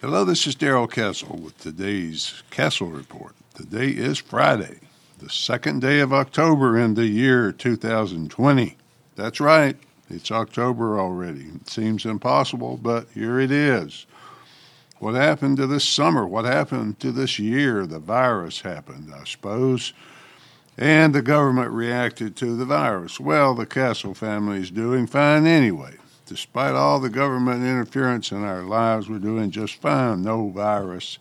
Hello, this is Darrell Castle with today's Castle Report. Today is Friday, the second day of October in the year 2020. That's right, it's October already. It seems impossible, but here it is. What happened to this summer? What happened to this year? The virus happened, I suppose. And the government reacted to the virus. Well, the Castle family is doing fine anyway. Despite all the government interference in our lives, we're doing just fine. No virus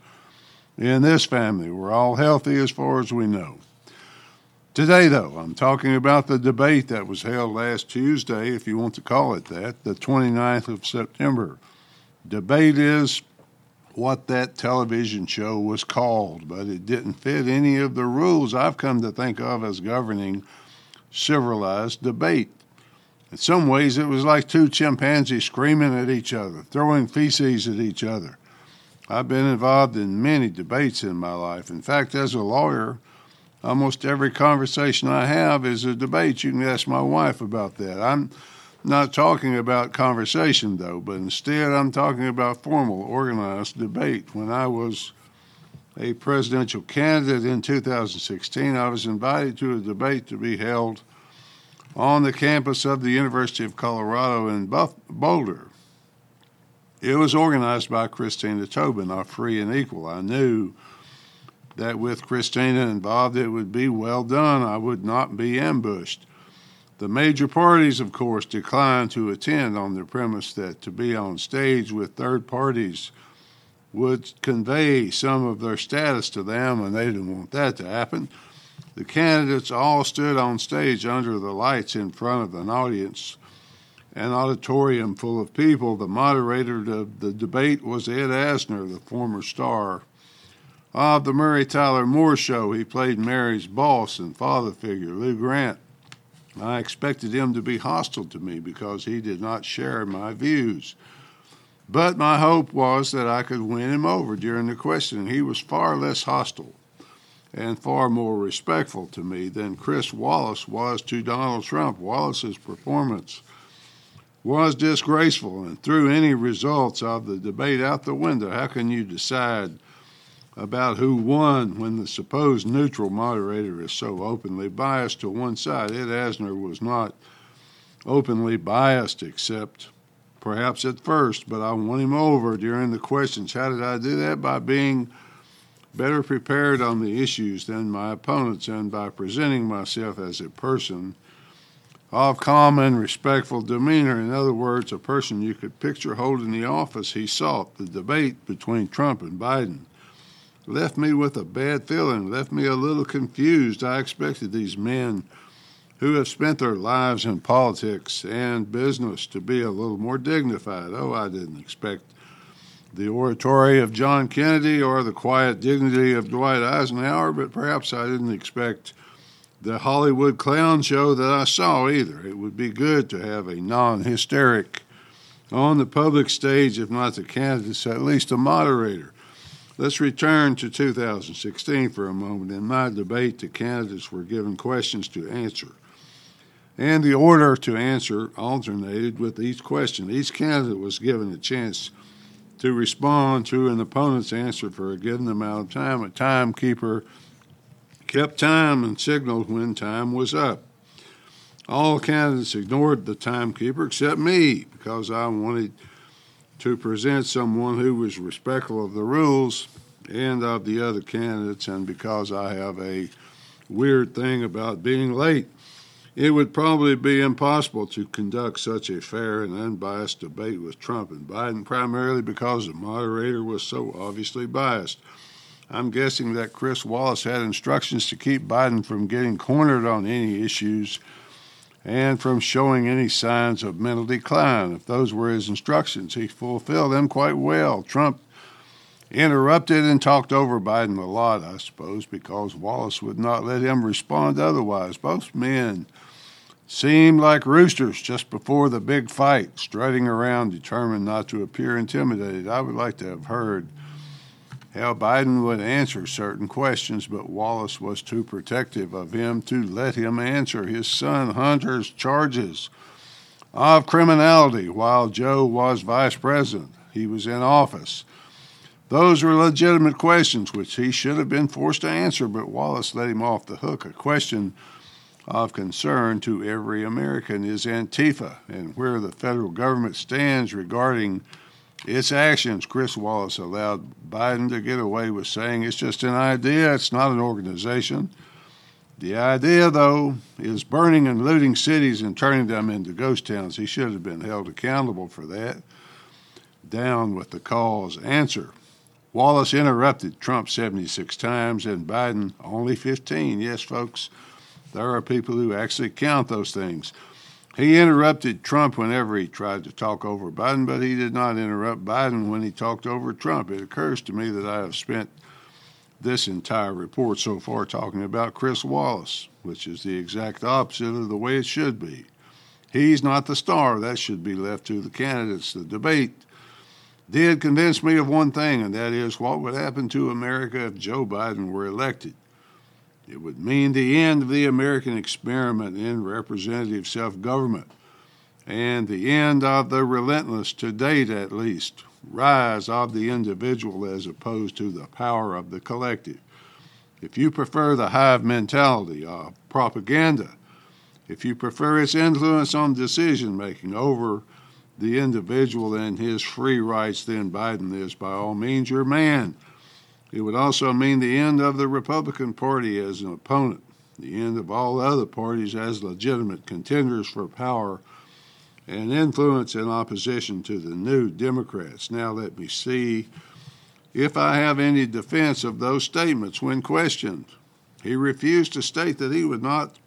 in this family. We're all healthy as far as we know. Today, though, I'm talking about the debate that was held last Tuesday, if you want to call it that, the 29th of September. Debate is what that television show was called, but it didn't fit any of the rules I've come to think of as governing civilized debate. In some ways, it was like two chimpanzees screaming at each other, throwing feces at each other. I've been involved in many debates in my life. In fact, as a lawyer, almost every conversation I have is a debate. You can ask my wife about that. I'm not talking about conversation, though, but instead I'm talking about formal, organized debate. When I was a presidential candidate in 2016, I was invited to a debate to be held on the campus of the University of Colorado in Boulder. It was organized by Christina Tobin of Free and Equal. I knew that with Christina involved, it would be well done. I would not be ambushed. The major parties, of course, declined to attend on the premise that to be on stage with third parties would convey some of their status to them, and they didn't want that to happen. The candidates all stood on stage under the lights in front of an audience, an auditorium full of people. The moderator of the debate was Ed Asner, the former star of the Mary Tyler Moore Show. He played Mary's boss and father figure, Lou Grant. I expected him to be hostile to me because he did not share my views. But my hope was that I could win him over during the question. He was far less hostile and far more respectful to me than Chris Wallace was to Donald Trump. Wallace's performance was disgraceful and threw any results of the debate out the window. How can you decide about who won when the supposed neutral moderator is so openly biased to one side. Ed Asner was not openly biased, except perhaps at first, but I won him over during the questions. How did I do that? By being better prepared on the issues than my opponents and by presenting myself as a person of calm and respectful demeanor. In other words, a person you could picture holding the office he sought. The debate between Trump and Biden left me with a bad feeling, left me a little confused. I expected these men who have spent their lives in politics and business to be a little more dignified. Oh, I didn't expect the oratory of John Kennedy or the quiet dignity of Dwight Eisenhower, but perhaps I didn't expect the Hollywood clown show that I saw either. It would be good to have a non hysteric on the public stage, if not the candidates, at least a moderator Let's return to 2016 for a moment. In my debate, the candidates were given questions to answer, and the order to answer alternated with each question. Each candidate was given a chance to respond to an opponent's answer for a given amount of time. A timekeeper kept time and signaled when time was up. All candidates ignored the timekeeper except me because I wanted to present someone who was respectful of the rules and of the other candidates, and because I have a weird thing about being late, it would probably be impossible to conduct such a fair and unbiased debate with Trump and Biden, primarily because the moderator was so obviously biased. I'm guessing that Chris Wallace had instructions to keep Biden from getting cornered on any issues and from showing any signs of mental decline. If those were his instructions, he fulfilled them quite well. Trump interrupted and talked over Biden a lot, I suppose, because Wallace would not let him respond otherwise. Both men seemed like roosters just before the big fight, strutting around, determined not to appear intimidated. I would like to have heard how Biden would answer certain questions, but Wallace was too protective of him to let him answer his son Hunter's charges of criminality while Joe was vice president. He was in office. Those were legitimate questions which he should have been forced to answer, but Wallace let him off the hook. A question of concern to every American is Antifa and where the federal government stands regarding its actions. Chris Wallace allowed Biden to get away with saying it's just an idea, it's not an organization. The idea, though, is burning and looting cities and turning them into ghost towns. He should have been held accountable for that. Down with the cause. Answer Wallace interrupted Trump 76 times and Biden only 15. Yes, folks, there are people who actually count those things. He interrupted Trump whenever he tried to talk over Biden, but he did not interrupt Biden when he talked over Trump. It occurs to me that I have spent this entire report so far talking about Chris Wallace, which is the exact opposite of the way it should be. He's not the star. That should be left to the candidates. The debate did convince me of one thing, and that is what would happen to America if Joe Biden were elected. It would mean the end of the American experiment in representative self government and the end of the relentless, to date at least, rise of the individual as opposed to the power of the collective. If you prefer the hive mentality of propaganda, if you prefer its influence on decision making over the individual and his free rights, then Biden is by all means your man. It would also mean the end of the Republican Party as an opponent, the end of all other parties as legitimate contenders for power and influence in opposition to the new Democrats. Now, let me see if I have any defense of those statements when questioned. He refused to state that he would not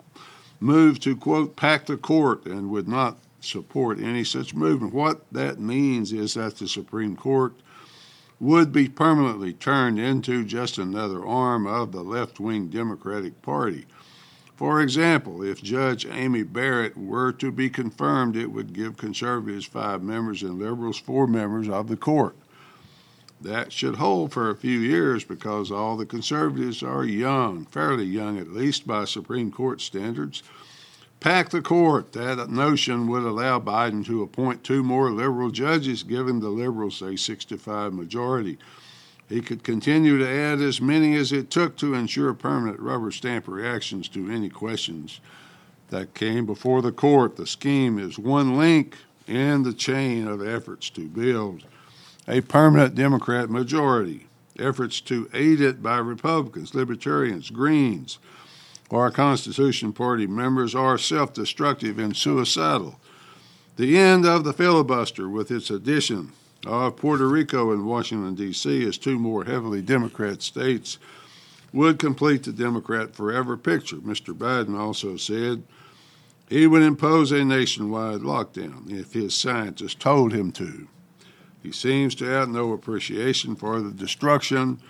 move to, quote, pack the court and would not support any such movement. What that means is that the Supreme Court would be permanently turned into just another arm of the left wing Democratic Party. For example, if Judge Amy Barrett were to be confirmed, it would give conservatives five members and liberals four members of the court. That should hold for a few years because all the conservatives are young, fairly young at least by Supreme Court standards pack the court. That notion would allow Biden to appoint two more liberal judges, giving the liberals a 65 majority. He could continue to add as many as it took to ensure permanent rubber stamp reactions to any questions that came before the court. The scheme is one link in the chain of efforts to build a permanent Democrat majority, efforts to aid it by Republicans, Libertarians, Greens, our Constitution Party members are self destructive and suicidal. The end of the filibuster, with its addition of Puerto Rico and Washington, D.C., as two more heavily Democrat states, would complete the Democrat forever picture. Mr. Biden also said he would impose a nationwide lockdown if his scientists told him to. He seems to have no appreciation for the destruction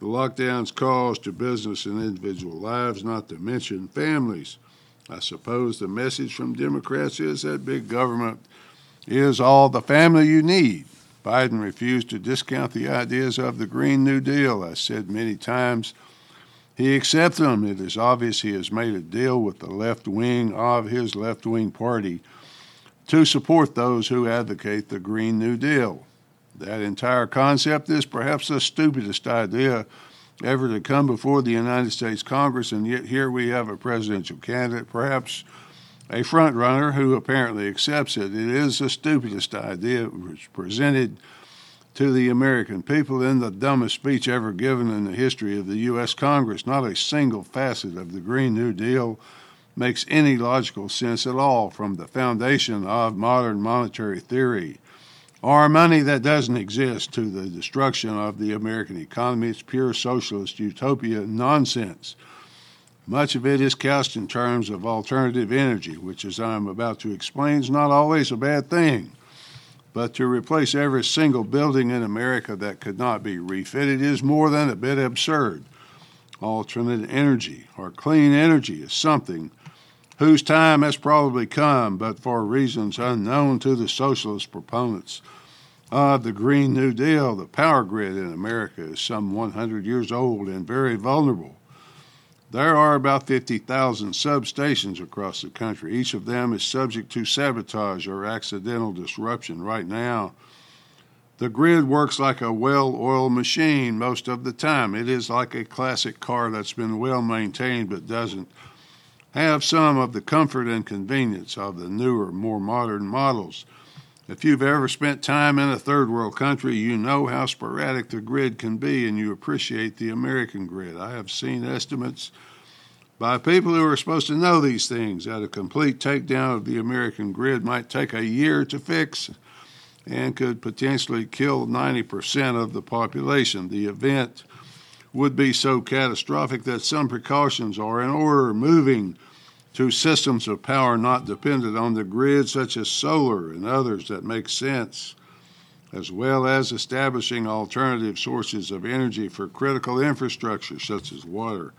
the lockdowns cause to business and individual lives, not to mention families. I suppose the message from Democrats is that big government is all the family you need. Biden refused to discount the ideas of the Green New Deal. I said many times he accepts them. It is obvious he has made a deal with the left wing of his left wing party to support those who advocate the Green New Deal. That entire concept is perhaps the stupidest idea ever to come before the United States Congress, and yet here we have a presidential candidate, perhaps a front runner who apparently accepts it. It is the stupidest idea which presented to the American people in the dumbest speech ever given in the history of the U.S. Congress. Not a single facet of the Green New Deal makes any logical sense at all from the foundation of modern monetary theory or money that doesn't exist to the destruction of the American economy. It's pure socialist utopia nonsense. Much of it is cast in terms of alternative energy, which, as I'm about to explain, is not always a bad thing. But to replace every single building in America that could not be refitted is more than a bit absurd. Alternate energy or clean energy is something whose time has probably come, but for reasons unknown to the socialist proponents of the Green New Deal, the power grid in America is some 100 years old and very vulnerable. There are about 50,000 substations across the country. Each of them is subject to sabotage or accidental disruption. Right now, The grid works like a well oiled machine most of the time. It is like a classic car that's been well maintained but doesn't have some of the comfort and convenience of the newer, more modern models. If you've ever spent time in a third world country, you know how sporadic the grid can be and you appreciate the American grid. I have seen estimates by people who are supposed to know these things that a complete takedown of the American grid might take a year to fix and could potentially kill 90% of the population. The event would be so catastrophic that some precautions are in order, moving to systems of power not dependent on the grid, such as solar and others that make sense, as well as establishing alternative sources of energy for critical infrastructure, such as water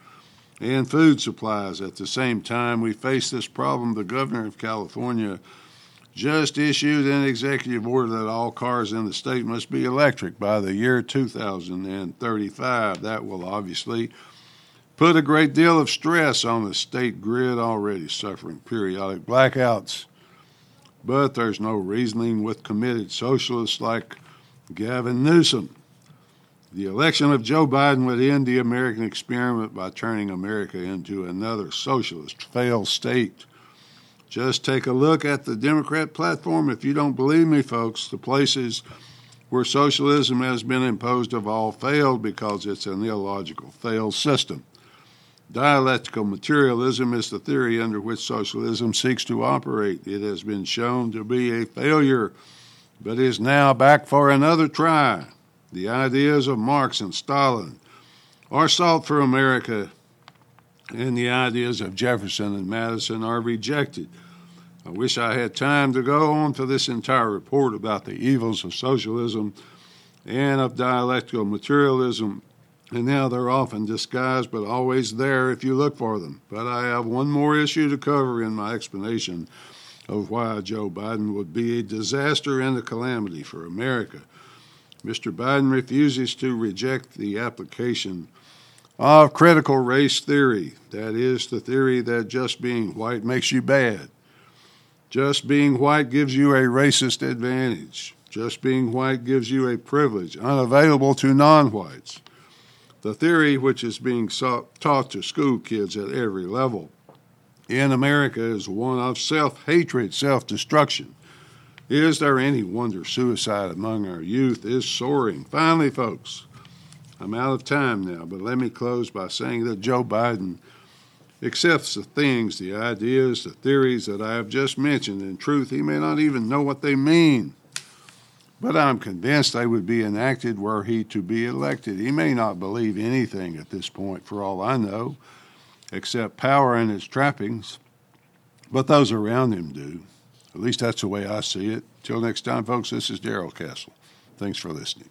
and food supplies. At the same time, we face this problem. The governor of California just issued an executive order that all cars in the state must be electric by the year 2035. That will obviously put a great deal of stress on the state grid already suffering periodic blackouts. But there's no reasoning with committed socialists like Gavin Newsom. The election of Joe Biden would end the American experiment by turning America into another socialist failed state. Just take a look at the Democrat platform. If you don't believe me, folks, the places where socialism has been imposed have all failed because it's an illogical, failed system. Dialectical materialism is the theory under which socialism seeks to operate. It has been shown to be a failure, but is now back for another try. The ideas of Marx and Stalin are sought for America and the ideas of Jefferson and Madison are rejected. I wish I had time to go on to this entire report about the evils of socialism and of dialectical materialism, and how they're often disguised but always there if you look for them. But I have one more issue to cover in my explanation of why Joe Biden would be a disaster and a calamity for America. Mr. Biden refuses to reject the application of critical race theory. That is, the theory that just being white makes you bad. Just being white gives you a racist advantage. Just being white gives you a privilege unavailable to non whites. The theory, which is being taught to school kids at every level in America, is one of self hatred, self destruction. Is there any wonder suicide among our youth is soaring? Finally, folks, I'm out of time now, but let me close by saying that Joe Biden accepts the things, the ideas, the theories that I have just mentioned. In truth, he may not even know what they mean. But I'm convinced they would be enacted were he to be elected. He may not believe anything at this point, for all I know, except power and its trappings, but those around him do. At least that's the way I see it. Till next time, folks, this is Darrell Castle. Thanks for listening.